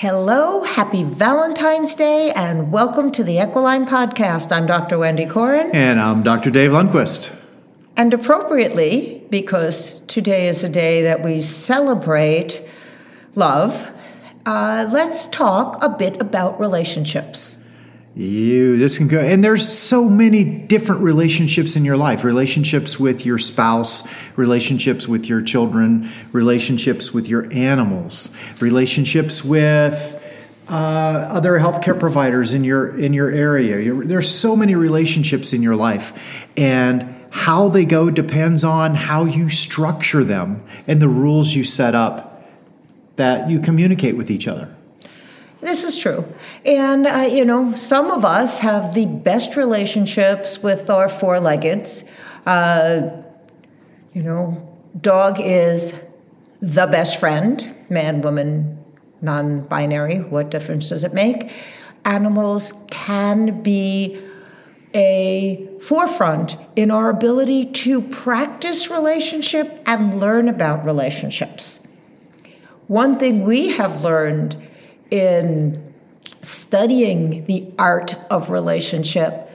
Hello, happy Valentine's Day, and welcome to the Equiline Podcast. I'm Dr. Wendy Corin. And I'm Dr. Dave Lundquist. And appropriately, because today is a day that we celebrate love, uh, let's talk a bit about relationships. You this can go and there's so many different relationships in your life. Relationships with your spouse, relationships with your children, relationships with your animals, relationships with uh, other healthcare providers in your in your area. There's so many relationships in your life, and how they go depends on how you structure them and the rules you set up that you communicate with each other. This is true. And, uh, you know, some of us have the best relationships with our four leggeds. Uh, you know, dog is the best friend, man, woman, non binary. What difference does it make? Animals can be a forefront in our ability to practice relationship and learn about relationships. One thing we have learned in studying the art of relationship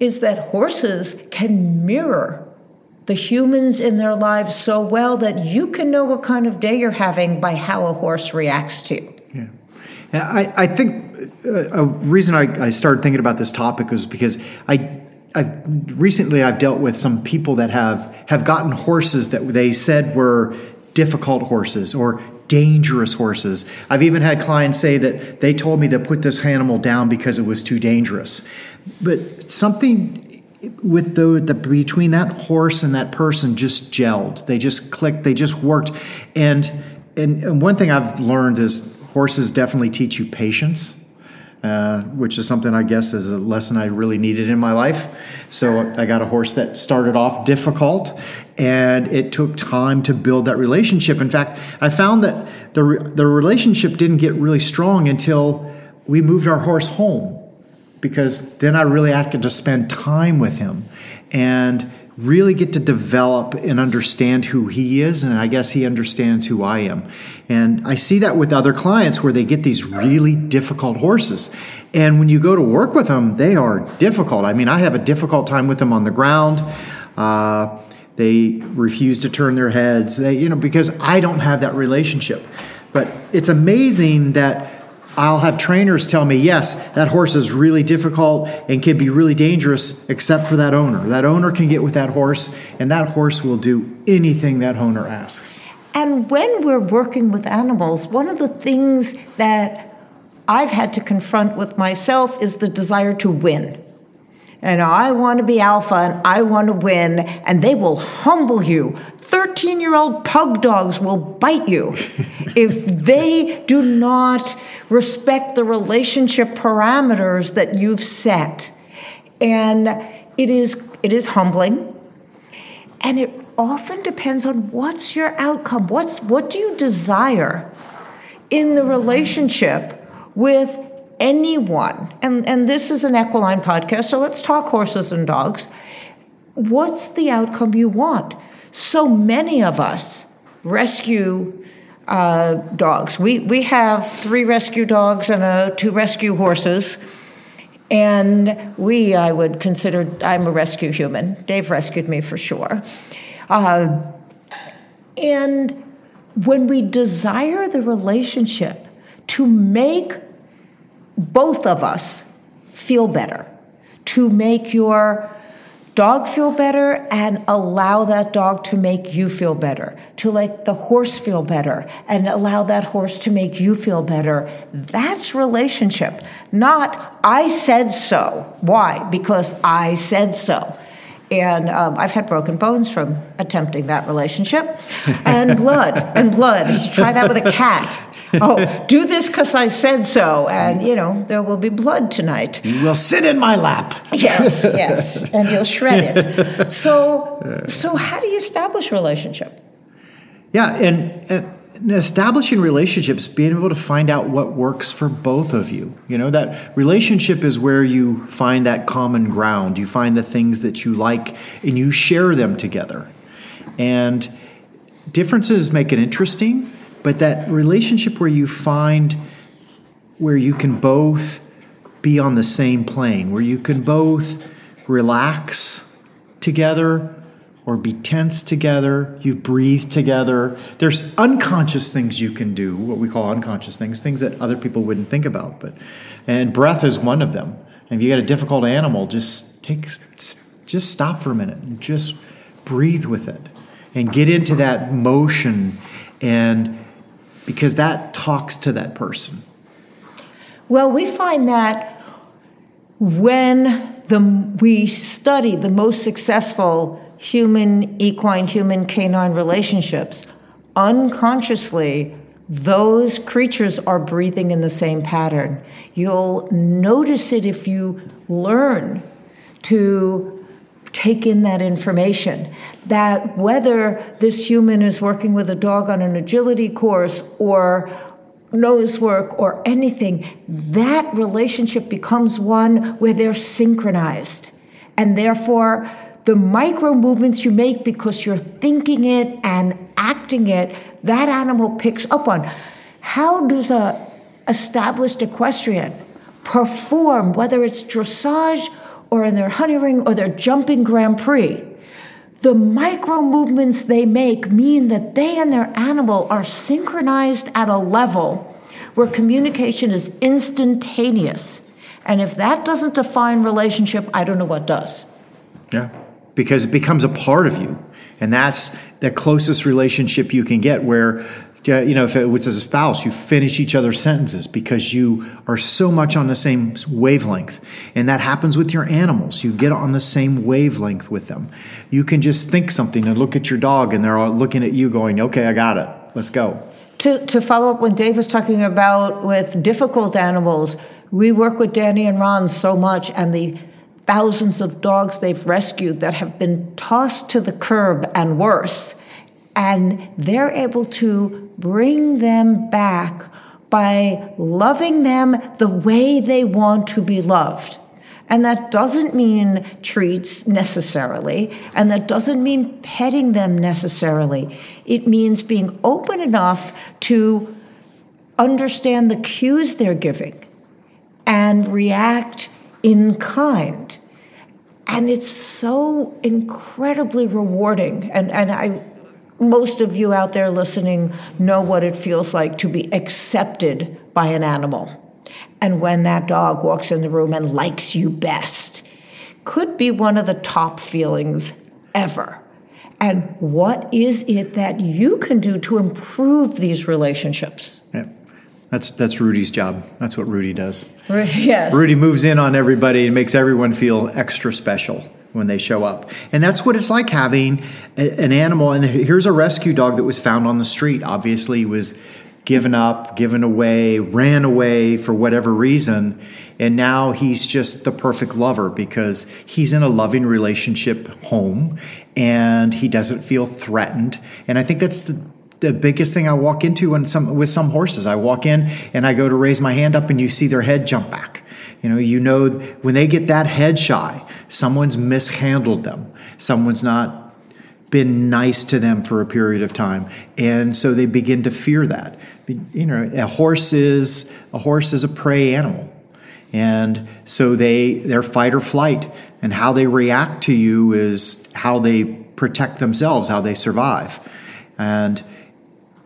is that horses can mirror the humans in their lives so well that you can know what kind of day you're having by how a horse reacts to you. Yeah. I, I think uh, a reason I, I started thinking about this topic was because I I've recently I've dealt with some people that have have gotten horses that they said were difficult horses or dangerous horses. I've even had clients say that they told me to put this animal down because it was too dangerous. But something with the, the between that horse and that person just gelled. They just clicked. They just worked. And and, and one thing I've learned is horses definitely teach you patience. Uh, which is something I guess is a lesson I really needed in my life. So I got a horse that started off difficult, and it took time to build that relationship. In fact, I found that the the relationship didn't get really strong until we moved our horse home, because then I really had to spend time with him, and really get to develop and understand who he is and i guess he understands who i am. And i see that with other clients where they get these really difficult horses. And when you go to work with them they are difficult. I mean i have a difficult time with them on the ground. Uh, they refuse to turn their heads. They you know because i don't have that relationship. But it's amazing that I'll have trainers tell me, yes, that horse is really difficult and can be really dangerous, except for that owner. That owner can get with that horse, and that horse will do anything that owner asks. And when we're working with animals, one of the things that I've had to confront with myself is the desire to win and I want to be alpha and I want to win, and they will humble you. 13 year old pug dogs will bite you if they do not respect the relationship parameters that you've set. And it is, it is humbling. And it often depends on what's your outcome. What's, what do you desire in the relationship with anyone, and, and this is an equine podcast, so let's talk horses and dogs. What's the outcome you want? So many of us rescue uh, dogs. We, we have three rescue dogs and uh, two rescue horses. And we, I would consider, I'm a rescue human. Dave rescued me for sure. Uh, and when we desire the relationship to make both of us feel better, to make your dog feel better and allow that dog to make you feel better, to let the horse feel better and allow that horse to make you feel better. That's relationship, not I said so. Why? Because I said so. And um, I've had broken bones from attempting that relationship, and blood, and blood. Try that with a cat oh, do this because I said so, and you know there will be blood tonight. You will sit in my lap. yes, yes, and you'll shred it. So, so how do you establish a relationship? Yeah, and, and establishing relationships, being able to find out what works for both of you. You know, that relationship is where you find that common ground. You find the things that you like and you share them together. And differences make it interesting, but that relationship where you find where you can both be on the same plane, where you can both relax together or be tense together, you breathe together. There's unconscious things you can do, what we call unconscious things, things that other people wouldn't think about. But and breath is one of them. And if you got a difficult animal, just take just stop for a minute and just breathe with it and get into that motion and because that talks to that person. Well, we find that when the, we study the most successful human, equine, human, canine relationships, unconsciously, those creatures are breathing in the same pattern. You'll notice it if you learn to take in that information. That whether this human is working with a dog on an agility course or nose work or anything, that relationship becomes one where they're synchronized. And therefore, the micro movements you make because you're thinking it and acting it, that animal picks up on. How does a established equestrian perform, whether it's dressage or in their hunter ring or their jumping Grand Prix? The micro movements they make mean that they and their animal are synchronized at a level where communication is instantaneous. And if that doesn't define relationship, I don't know what does. Yeah because it becomes a part of you. And that's the closest relationship you can get where you know, if it was a spouse, you finish each other's sentences because you are so much on the same wavelength. And that happens with your animals. You get on the same wavelength with them. You can just think something and look at your dog, and they're all looking at you going, okay, I got it. Let's go. To, to follow up what Dave was talking about with difficult animals, we work with Danny and Ron so much, and the thousands of dogs they've rescued that have been tossed to the curb and worse. And they're able to bring them back by loving them the way they want to be loved. And that doesn't mean treats necessarily, and that doesn't mean petting them necessarily. It means being open enough to understand the cues they're giving and react in kind. And it's so incredibly rewarding. And, and I, most of you out there listening know what it feels like to be accepted by an animal. And when that dog walks in the room and likes you best, could be one of the top feelings ever. And what is it that you can do to improve these relationships? Yeah. That's that's Rudy's job. That's what Rudy does. Yes. Rudy moves in on everybody and makes everyone feel extra special when they show up. And that's what it's like having a, an animal. And here's a rescue dog that was found on the street. Obviously, was given up, given away, ran away for whatever reason. And now he's just the perfect lover because he's in a loving relationship home and he doesn't feel threatened. And I think that's the the biggest thing I walk into when some with some horses. I walk in and I go to raise my hand up and you see their head jump back. You know, you know when they get that head shy, someone's mishandled them. Someone's not been nice to them for a period of time. And so they begin to fear that. You know, a horse is a horse is a prey animal. And so they they're fight or flight and how they react to you is how they protect themselves, how they survive. And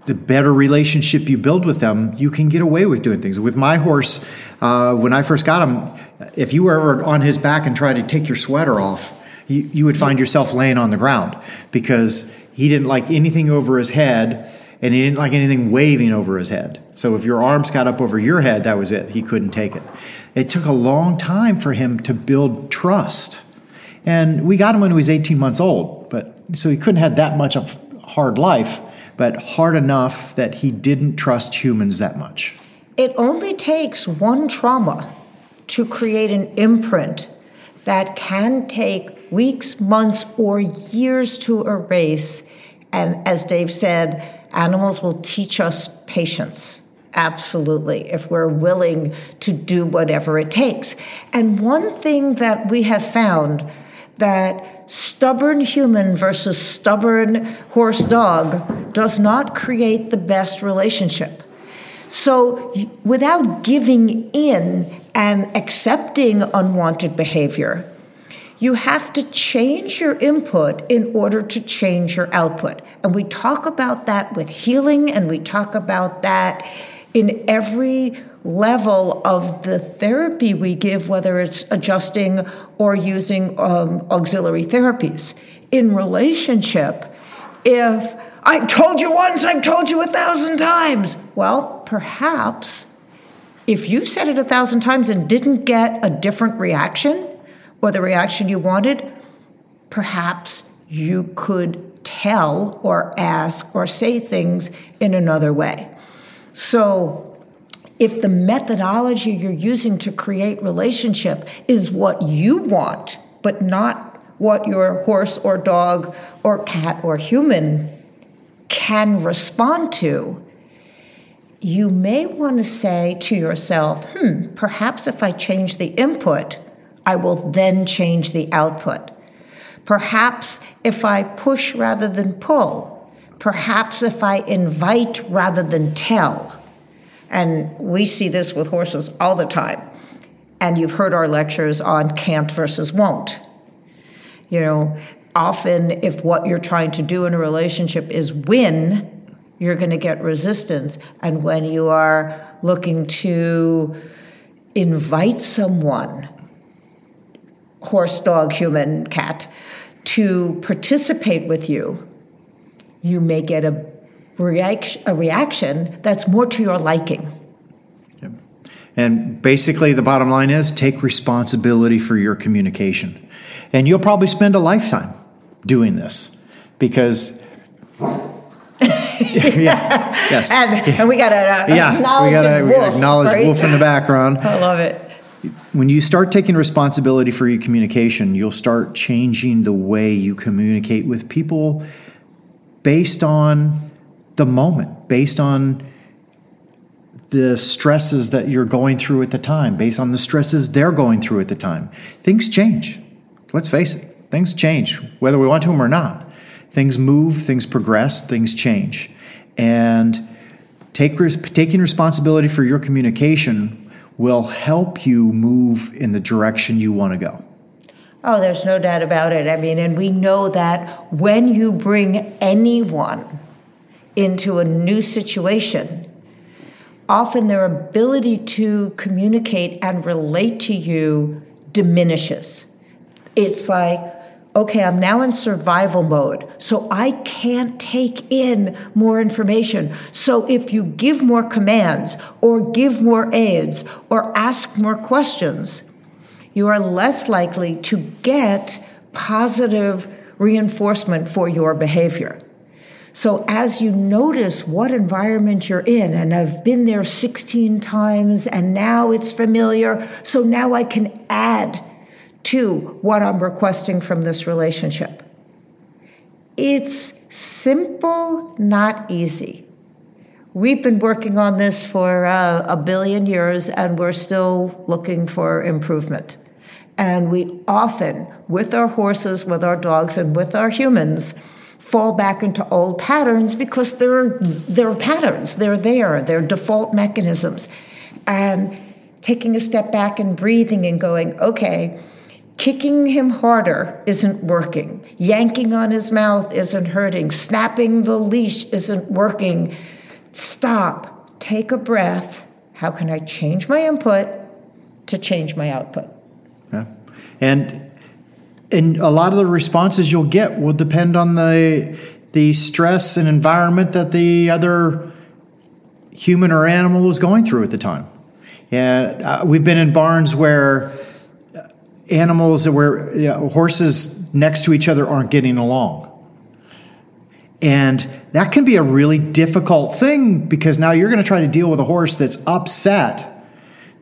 the better relationship you build with them, you can get away with doing things. With my horse, uh, when I first got him, if you were ever on his back and tried to take your sweater off, you, you would find yourself laying on the ground because he didn't like anything over his head and he didn't like anything waving over his head. So if your arms got up over your head, that was it. He couldn't take it. It took a long time for him to build trust. And we got him when he was 18 months old, but so he couldn't have that much of hard life but hard enough that he didn't trust humans that much. It only takes one trauma to create an imprint that can take weeks, months, or years to erase. And as Dave said, animals will teach us patience. Absolutely, if we're willing to do whatever it takes. And one thing that we have found that stubborn human versus stubborn horse dog does not create the best relationship. So, without giving in and accepting unwanted behavior, you have to change your input in order to change your output. And we talk about that with healing, and we talk about that in every level of the therapy we give, whether it's adjusting or using um, auxiliary therapies. In relationship, if I've told you once, I've told you a thousand times, well, perhaps if you said it a thousand times and didn't get a different reaction or the reaction you wanted, perhaps you could tell or ask or say things in another way. So, if the methodology you're using to create relationship is what you want, but not what your horse or dog or cat or human can respond to, you may want to say to yourself, hmm, perhaps if I change the input, I will then change the output. Perhaps if I push rather than pull, perhaps if I invite rather than tell and we see this with horses all the time. And you've heard our lectures on can't versus won't. You know, often if what you're trying to do in a relationship is win, you're going to get resistance. And when you are looking to invite someone, horse, dog, human, cat, to participate with you, you may get a reaction, a reaction that's more to your liking. And basically, the bottom line is take responsibility for your communication. And you'll probably spend a lifetime doing this because. yeah. Yes. And, and we got to uh, yeah, we got to acknowledge right? Wolf in the background. I love it. When you start taking responsibility for your communication, you'll start changing the way you communicate with people based on the moment based on the stresses that you're going through at the time, based on the stresses they're going through at the time. Things change. Let's face it, things change, whether we want to them or not. Things move, things progress, things change. And take, taking responsibility for your communication will help you move in the direction you want to go. Oh, there's no doubt about it. I mean, and we know that when you bring anyone into a new situation, often their ability to communicate and relate to you diminishes. It's like, okay, I'm now in survival mode, so I can't take in more information. So if you give more commands or give more aids or ask more questions, you are less likely to get positive reinforcement for your behavior. So as you notice what environment you're in, and I've been there 16 times and now it's familiar, so now I can add to what I'm requesting from this relationship. It's simple, not easy. We've been working on this for uh, a billion years and we're still looking for improvement. And we often, with our horses, with our dogs, and with our humans, fall back into old patterns because they're, they're patterns, they're there, they're default mechanisms. And taking a step back and breathing and going, okay, kicking him harder isn't working, yanking on his mouth isn't hurting, snapping the leash isn't working. Stop, take a breath. How can I change my input to change my output? Yeah. And and a lot of the responses you'll get will depend on the the stress and environment that the other human or animal was going through at the time. And uh, we've been in barns where animals where you know, horses next to each other aren't getting along. And that can be a really difficult thing because now you're going to try to deal with a horse that's upset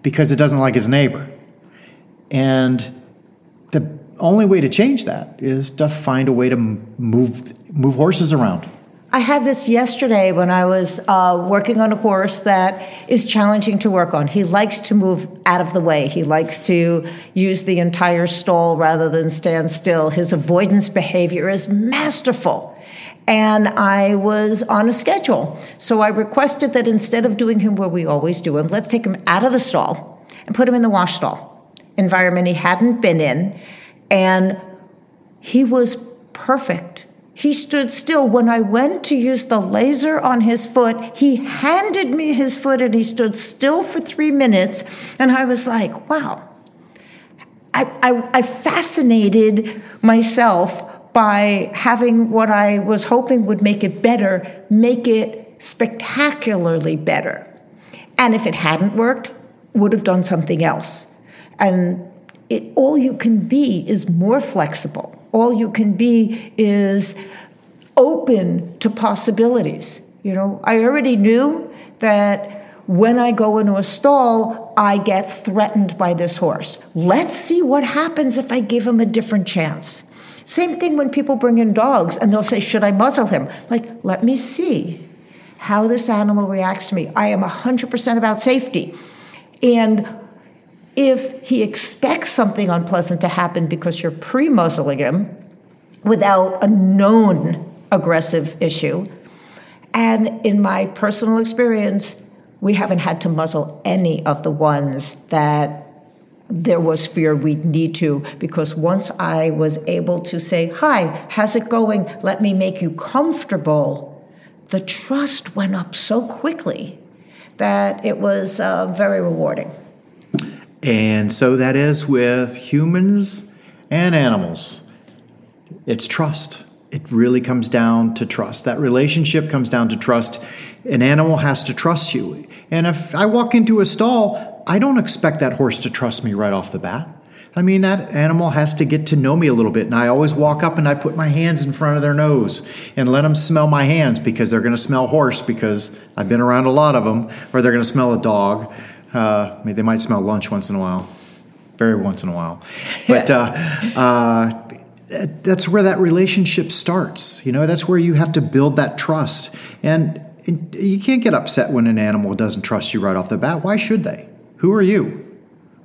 because it doesn't like its neighbor. And the only way to change that is to find a way to move move horses around. I had this yesterday when I was uh, working on a horse that is challenging to work on. He likes to move out of the way. He likes to use the entire stall rather than stand still. His avoidance behavior is masterful. And I was on a schedule. So I requested that instead of doing him where we always do him, let's take him out of the stall and put him in the wash stall environment he hadn't been in. And he was perfect. He stood still. When I went to use the laser on his foot, he handed me his foot and he stood still for three minutes. And I was like, wow. I, I, I fascinated myself by having what I was hoping would make it better, make it spectacularly better. And if it hadn't worked, would have done something else. And it, all you can be is more flexible. All you can be is open to possibilities. You know, I already knew that when I go into a stall, I get threatened by this horse. Let's see what happens if I give him a different chance. Same thing when people bring in dogs and they'll say, Should I muzzle him? Like, let me see how this animal reacts to me. I am 100% about safety. And if he expects something unpleasant to happen because you're pre muzzling him without a known aggressive issue, and in my personal experience, we haven't had to muzzle any of the ones that there was fear we'd need to because once I was able to say, Hi, how's it going? Let me make you comfortable, the trust went up so quickly that it was uh, very rewarding. And so that is with humans and animals. It's trust. It really comes down to trust. That relationship comes down to trust. An animal has to trust you. And if I walk into a stall, I don't expect that horse to trust me right off the bat. I mean, that animal has to get to know me a little bit. And I always walk up and I put my hands in front of their nose and let them smell my hands because they're going to smell horse because I've been around a lot of them, or they're going to smell a dog. Uh, they might smell lunch once in a while, very once in a while. But uh, uh, that's where that relationship starts. You know, that's where you have to build that trust. And you can't get upset when an animal doesn't trust you right off the bat. Why should they? Who are you?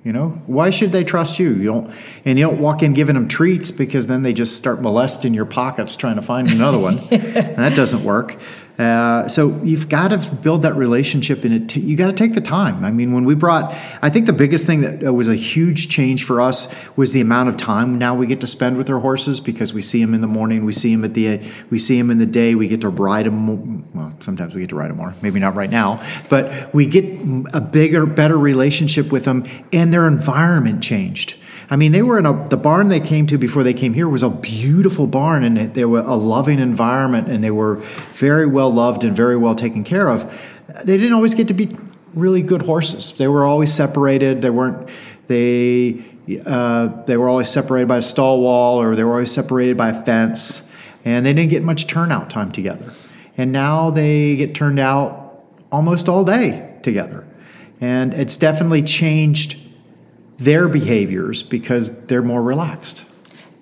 You know, why should they trust you? You don't, and you don't walk in giving them treats because then they just start molesting your pockets trying to find another one. that doesn't work. Uh, so you've got to build that relationship, and t- you got to take the time. I mean, when we brought, I think the biggest thing that uh, was a huge change for us was the amount of time now we get to spend with our horses because we see them in the morning, we see them at the, we see them in the day, we get to ride them. Well, sometimes we get to ride them more, maybe not right now, but we get a bigger, better relationship with them, and their environment changed. I mean, they were in a, the barn they came to before they came here was a beautiful barn and they were a loving environment and they were very well loved and very well taken care of. They didn't always get to be really good horses. They were always separated. They weren't, they, uh, they were always separated by a stall wall or they were always separated by a fence and they didn't get much turnout time together. And now they get turned out almost all day together. And it's definitely changed their behaviors because they're more relaxed.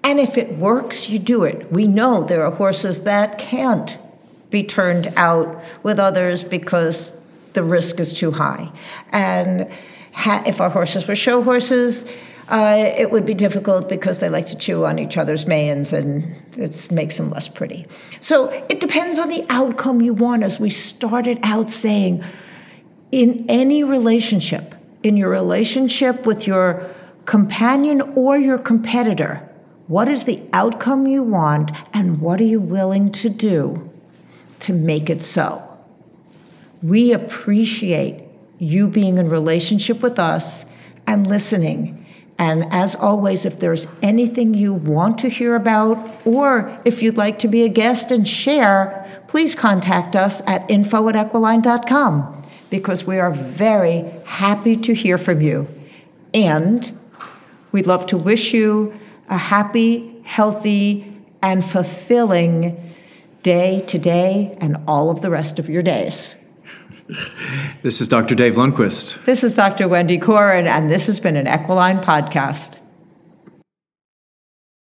And if it works, you do it. We know there are horses that can't be turned out with others because the risk is too high. And ha- if our horses were show horses, uh, it would be difficult because they like to chew on each other's manes and it makes them less pretty. So it depends on the outcome you want, as we started out saying. In any relationship, in your relationship with your companion or your competitor. What is the outcome you want, and what are you willing to do to make it so? We appreciate you being in relationship with us and listening. And as always, if there's anything you want to hear about, or if you'd like to be a guest and share, please contact us at info at equiline.com because we are very happy to hear from you. And we'd love to wish you a happy, healthy, and fulfilling day today and all of the rest of your days. This is Dr. Dave Lundquist. This is Dr. Wendy Corin, and this has been an Equiline podcast.